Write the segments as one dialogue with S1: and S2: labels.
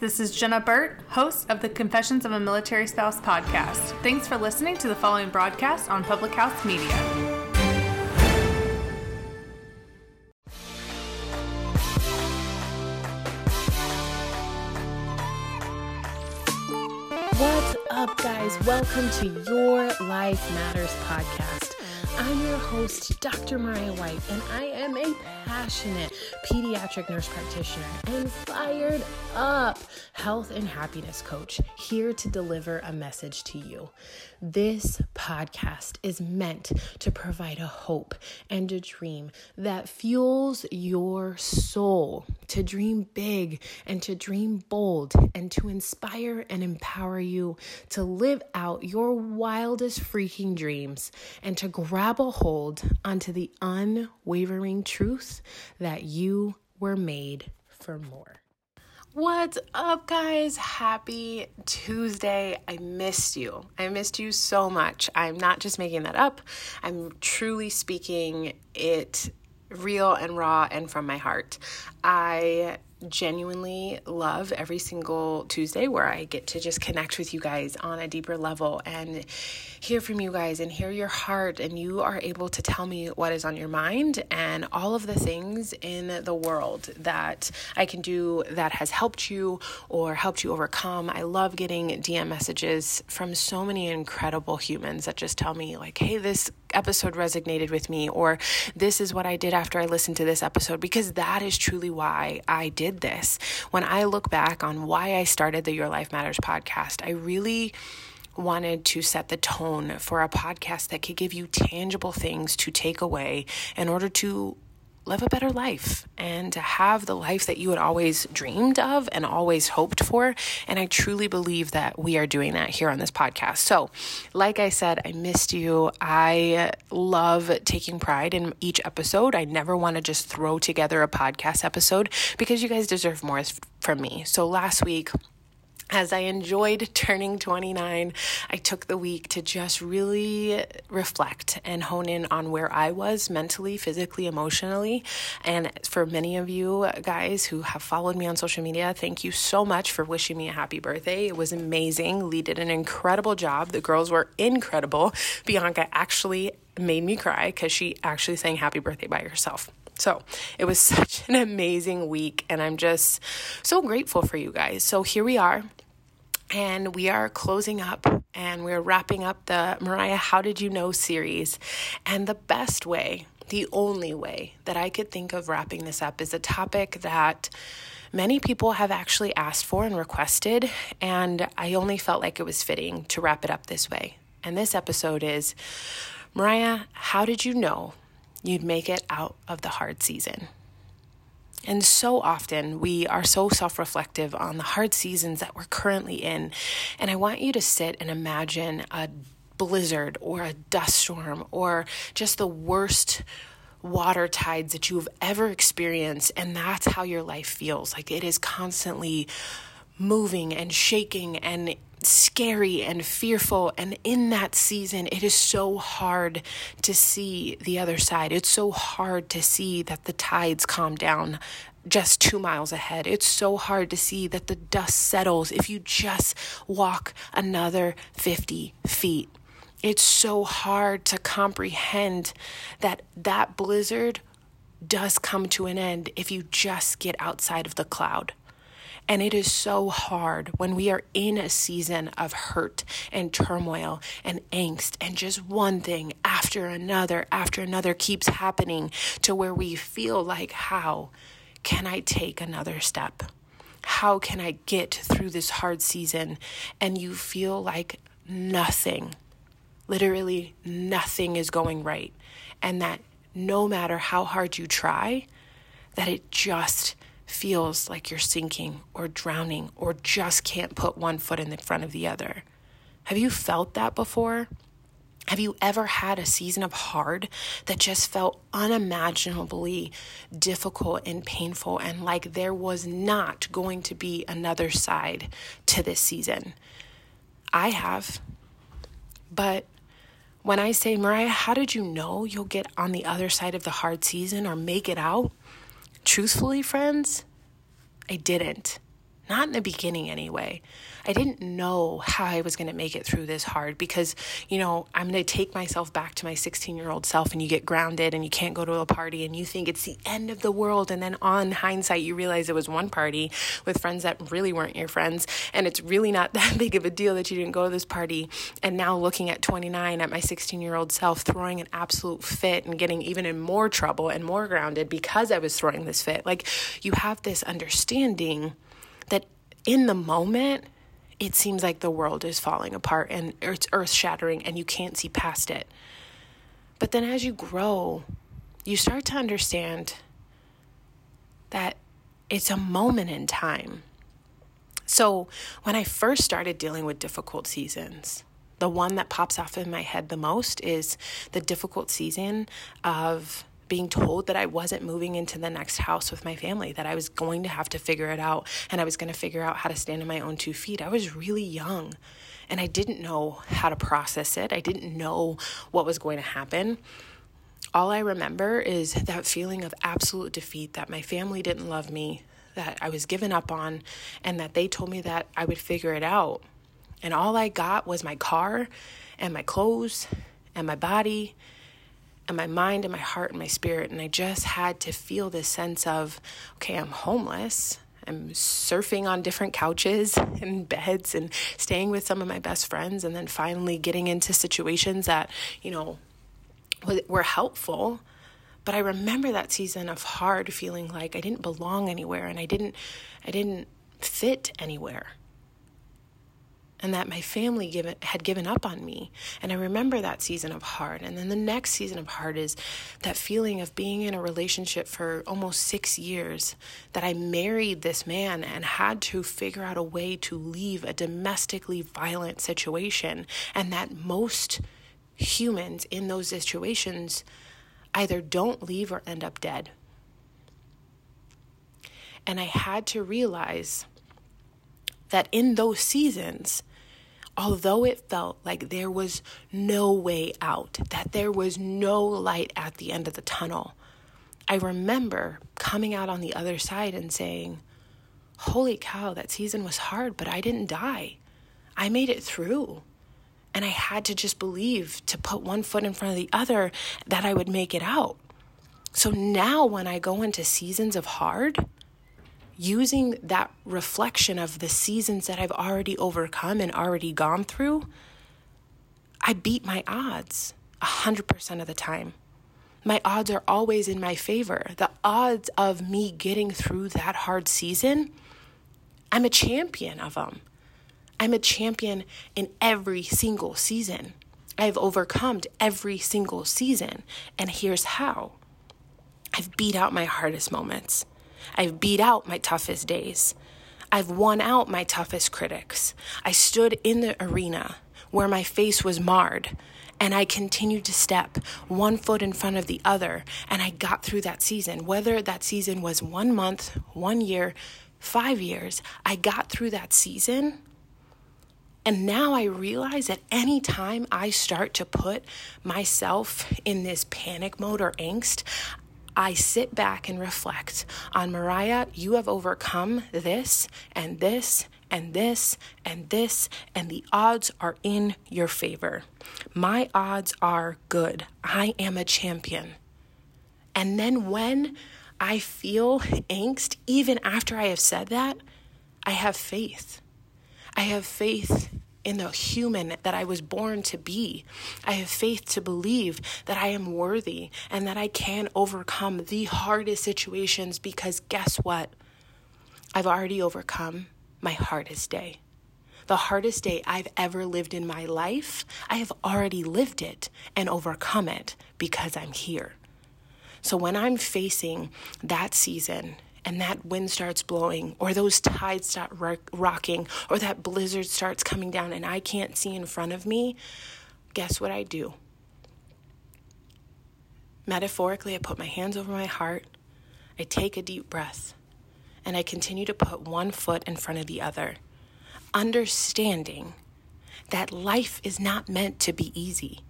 S1: this is Jenna Burt, host of the Confessions of a Military Spouse podcast. Thanks for listening to the following broadcast on Public House Media.
S2: What's up, guys? Welcome to Your Life Matters podcast. I'm your host, Dr. Mariah White, and I am a passionate pediatric nurse practitioner and fired up health and happiness coach here to deliver a message to you. This podcast is meant to provide a hope and a dream that fuels your soul to dream big and to dream bold and to inspire and empower you to live out your wildest freaking dreams and to grab a hold onto the unwavering truth that you were made for more. What's up, guys? Happy Tuesday. I missed you. I missed you so much. I'm not just making that up, I'm truly speaking it real and raw and from my heart. I genuinely love every single Tuesday where I get to just connect with you guys on a deeper level and hear from you guys and hear your heart. And you are able to tell me what is on your mind and all of the things in the world that I can do that has helped you or helped you overcome. I love getting DM messages from so many incredible humans that just tell me, like, hey, this episode resonated with me, or this is what I did after I listened to this episode, because that is truly why I did this. When I look back on why I started the Your Life Matters podcast, I really wanted to set the tone for a podcast that could give you tangible things to take away in order to live a better life and to have the life that you had always dreamed of and always hoped for. And I truly believe that we are doing that here on this podcast. So, like I said, I missed you. I love taking pride in each episode. I never want to just throw together a podcast episode because you guys deserve more from me. So, last week, as I enjoyed turning 29, I took the week to just really reflect and hone in on where I was mentally, physically, emotionally. And for many of you guys who have followed me on social media, thank you so much for wishing me a happy birthday. It was amazing. Lee did an incredible job. The girls were incredible. Bianca actually made me cry because she actually sang happy birthday by herself. So it was such an amazing week, and I'm just so grateful for you guys. So here we are, and we are closing up and we're wrapping up the Mariah How Did You Know series. And the best way, the only way that I could think of wrapping this up is a topic that many people have actually asked for and requested, and I only felt like it was fitting to wrap it up this way. And this episode is Mariah, how did you know you'd make it out of the hard season? And so often we are so self reflective on the hard seasons that we're currently in. And I want you to sit and imagine a blizzard or a dust storm or just the worst water tides that you've ever experienced. And that's how your life feels. Like it is constantly moving and shaking and scary and fearful. And in that season, it is so hard to see the other side. It's so hard to see that the tides calm down just two miles ahead. It's so hard to see that the dust settles if you just walk another 50 feet. It's so hard to comprehend that that blizzard does come to an end if you just get outside of the cloud. And it is so hard when we are in a season of hurt and turmoil and angst, and just one thing after another after another keeps happening to where we feel like, how can I take another step? How can I get through this hard season? And you feel like nothing, literally nothing is going right. And that no matter how hard you try, that it just feels like you're sinking or drowning or just can't put one foot in the front of the other. Have you felt that before? Have you ever had a season of hard that just felt unimaginably difficult and painful and like there was not going to be another side to this season? I have. But when I say, Mariah, how did you know you'll get on the other side of the hard season or make it out? Truthfully, friends, I didn't. Not in the beginning, anyway. I didn't know how I was going to make it through this hard because, you know, I'm going to take myself back to my 16 year old self and you get grounded and you can't go to a party and you think it's the end of the world. And then on hindsight, you realize it was one party with friends that really weren't your friends. And it's really not that big of a deal that you didn't go to this party. And now looking at 29 at my 16 year old self, throwing an absolute fit and getting even in more trouble and more grounded because I was throwing this fit. Like you have this understanding that in the moment, it seems like the world is falling apart and it's earth shattering and you can't see past it. But then as you grow, you start to understand that it's a moment in time. So when I first started dealing with difficult seasons, the one that pops off in my head the most is the difficult season of being told that I wasn't moving into the next house with my family, that I was going to have to figure it out and I was going to figure out how to stand on my own two feet. I was really young and I didn't know how to process it. I didn't know what was going to happen. All I remember is that feeling of absolute defeat that my family didn't love me, that I was given up on, and that they told me that I would figure it out. And all I got was my car and my clothes and my body and my mind and my heart and my spirit. And I just had to feel this sense of, okay, I'm homeless. I'm surfing on different couches and beds and staying with some of my best friends, and then finally getting into situations that, you know, were helpful. But I remember that season of hard feeling like I didn't belong anywhere and I didn't I didn't fit anywhere and that my family given, had given up on me. And I remember that season of hard. And then the next season of hard is that feeling of being in a relationship for almost six years, that I married this man and had to figure out a way to leave a domestically violent situation. And that most humans in those situations either don't leave or end up dead. And I had to realize that in those seasons, although it felt like there was no way out, that there was no light at the end of the tunnel, I remember coming out on the other side and saying, Holy cow, that season was hard, but I didn't die. I made it through. And I had to just believe to put one foot in front of the other that I would make it out. So now when I go into seasons of hard, using that reflection of the seasons that I've already overcome and already gone through, I beat my odds 100% of the time. My odds are always in my favor. The odds of me getting through that hard season, I'm a champion of them. I'm a champion in every single season. I've overcome every single season. And here's how I've beat out my hardest moments. I've beat out my toughest days. I've won out my toughest critics. I stood in the arena where my face was marred and I continued to step one foot in front of the other and I got through that season. Whether that season was one month, one year, five years, I got through that season. And now I realize that anytime I start to put myself in this panic mode or angst, I sit back and reflect on Mariah, you have overcome this and this and this and this, and the odds are in your favor. My odds are good. I am a champion. And then when I feel angst, even after I have said that, I have faith. I have faith in the human that I was born to be. I have faith to believe that I am worthy and that I can overcome the hardest situations because guess what? I've already overcome my hardest day. The hardest day I've ever lived in my life, I have already lived it and overcome it because I'm here. So when I'm facing that season and that wind starts blowing, or those tides start rocking, or that blizzard starts coming down and I can't see in front of me, guess what I do? Metaphorically, I put my hands over my heart, I take a deep breath, and I continue to put one foot in front of the other, understanding that life is not meant to be easy.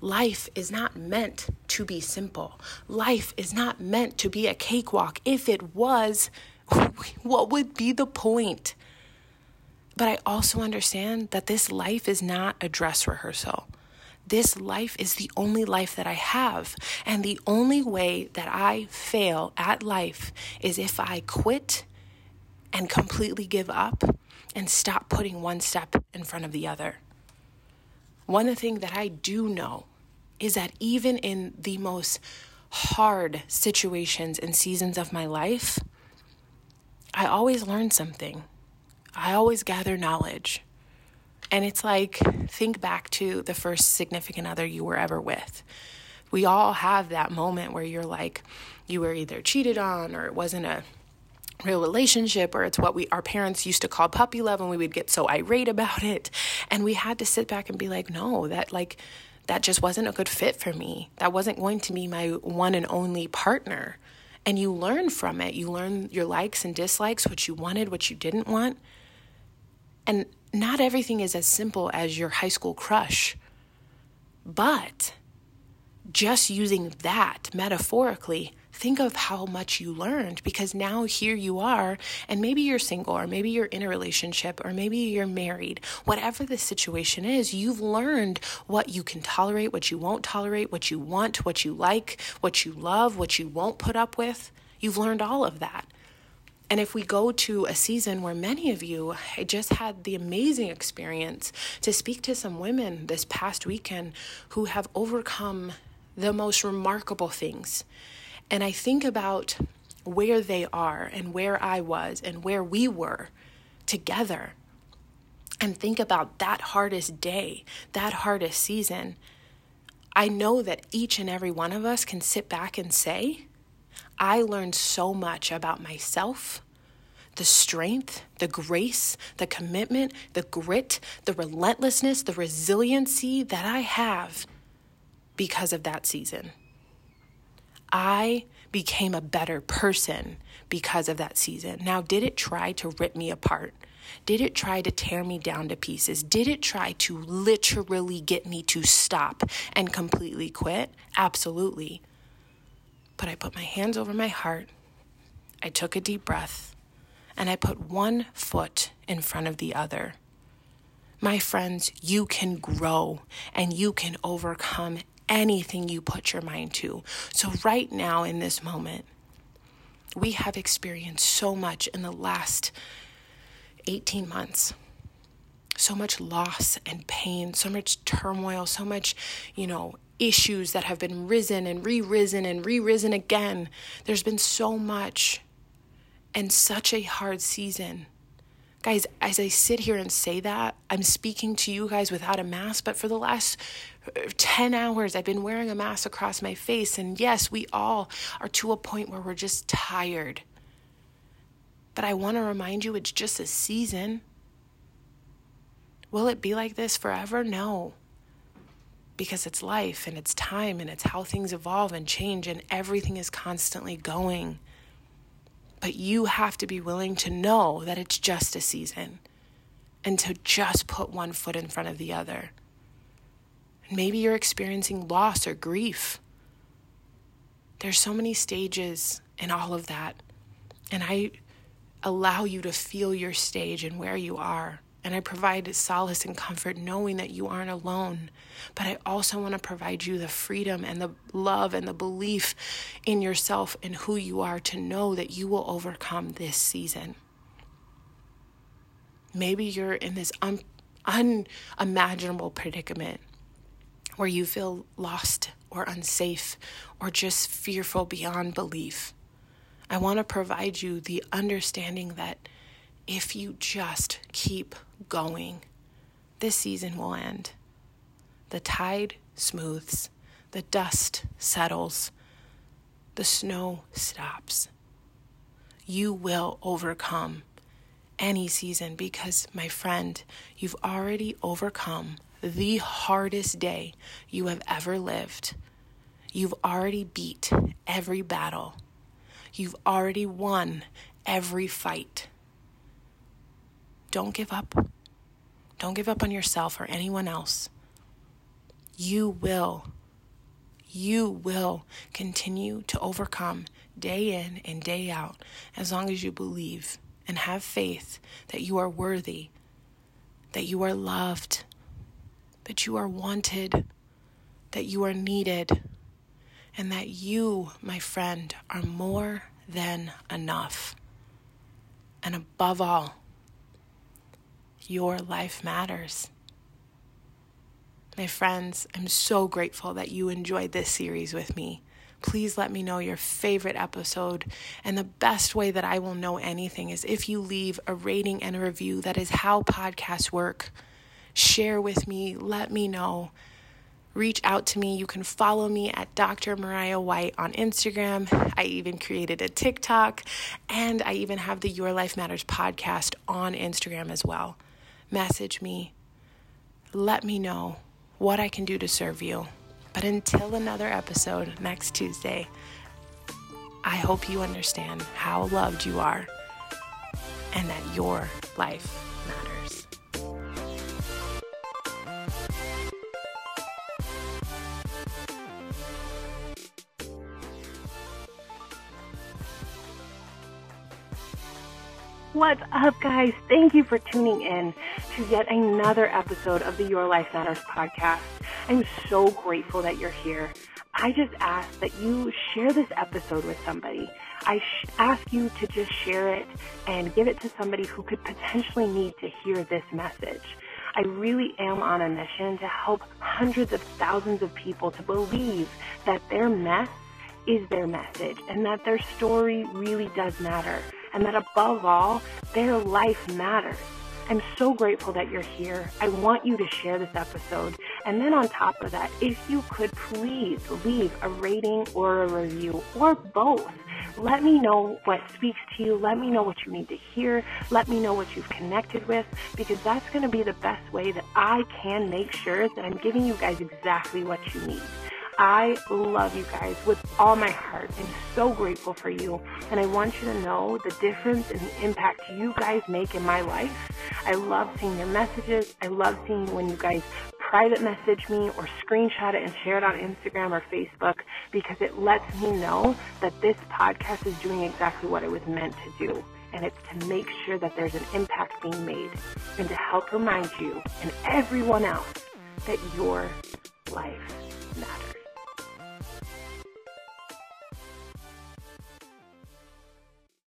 S2: Life is not meant to be simple. Life is not meant to be a cakewalk. If it was, what would be the point? But I also understand that this life is not a dress rehearsal. This life is the only life that I have. And the only way that I fail at life is if I quit and completely give up and stop putting one step in front of the other. One thing that I do know is that even in the most hard situations and seasons of my life, I always learn something. I always gather knowledge. And it's like, think back to the first significant other you were ever with. We all have that moment where you're like, you were either cheated on or it wasn't a real relationship or it's what we our parents used to call puppy love and we would get so irate about it and we had to sit back and be like no that like that just wasn't a good fit for me. That wasn't going to be my one and only partner. And you learn from it. You learn your likes and dislikes what you wanted what you didn't want. And not everything is as simple as your high school crush. But just using that metaphorically, think of how much you learned because now here you are, and maybe you're single, or maybe you're in a relationship, or maybe you're married. Whatever the situation is, you've learned what you can tolerate, what you won't tolerate, what you want, what you like, what you love, what you won't put up with. You've learned all of that. And if we go to a season where many of you, I just had the amazing experience to speak to some women this past weekend who have overcome the most remarkable things. And I think about where they are and where I was and where we were together. And think about that hardest day, that hardest season. I know that each and every one of us can sit back and say, I learned so much about myself, the strength, the grace, the commitment, the grit, the relentlessness, the resiliency that I have because of that season. I became a better person because of that season. Now, did it try to rip me apart? Did it try to tear me down to pieces? Did it try to literally get me to stop and completely quit? Absolutely. But I put my hands over my heart. I took a deep breath and I put one foot in front of the other. My friends, you can grow and you can overcome anything you put your mind to. So, right now, in this moment, we have experienced so much in the last 18 months so much loss and pain, so much turmoil, so much, you know, issues that have been risen and re risen and re risen again. There's been so much and such a hard season. Guys, as I sit here and say that, I'm speaking to you guys without a mask, but for the last uh, 10 hours, I've been wearing a mask across my face. And yes, we all are to a point where we're just tired. But I want to remind you it's just a season. Will it be like this forever? No because it's life and it's time and it's how things evolve and change and everything is constantly going. But you have to be willing to know that it's just a season and to just put one foot in front of the other. Maybe you're experiencing loss or grief. There's so many stages in all of that. And I allow you to feel your stage and where you are. And I provide solace and comfort knowing that you aren't alone. But I also want to provide you the freedom and the love and the belief in yourself and who you are to know that you will overcome this season. Maybe you're in this un- unimaginable predicament where you feel lost or unsafe or just fearful beyond belief. I want to provide you the understanding that if you just keep going, this season will end. The tide smooths, the dust settles, the snow stops. You will overcome any season because, my friend, you've already overcome the hardest day you have ever lived. You've already beat every battle. You've already won every fight. Don't give up. Don't give up on yourself or anyone else. You will.
S3: you will continue to overcome day in and day out as long as you believe and have faith that you are worthy, that you are loved, that you are wanted, that you are needed, and that you, my friend, are more than enough. And above all, your life matters. My friends, I'm so grateful that you enjoyed this series with me. Please let me know your favorite episode. And the best way that I will know anything is if you leave a rating and a review. That is how podcasts work. Share with me, let me know. Reach out to me. You can follow me at Dr. Mariah White on Instagram. I even created a TikTok, and I even have the Your Life Matters podcast on Instagram as well. Message me. Let me know what I can do to serve you. But until another episode next Tuesday, I hope you understand how loved you are and that your life matters.
S2: What's up, guys? Thank you for tuning in to yet another episode of the Your Life Matters podcast. I'm so grateful that you're here. I just ask that you share this episode with somebody. I sh- ask you to just share it and give it to somebody who could potentially need to hear this message. I really am on a mission to help hundreds of thousands of people to believe that their mess is their message and that their story really does matter and that above all, their life matters. I'm so grateful that you're here. I want you to share this episode. And then on top of that, if you could please leave a rating or a review or both. Let me know what speaks to you. Let me know what you need to hear. Let me know what you've connected with because that's going to be the best way that I can make sure that I'm giving you guys exactly what you need. I love you guys with all my heart. I'm so grateful for you. And I want you to know the difference and the impact you guys make in my life. I love seeing your messages. I love seeing when you guys private message me or screenshot it and share it on Instagram or Facebook because it lets me know that this podcast is doing exactly what it was meant to do. And it's to make sure that there's an impact being made and to help remind you and everyone else that your life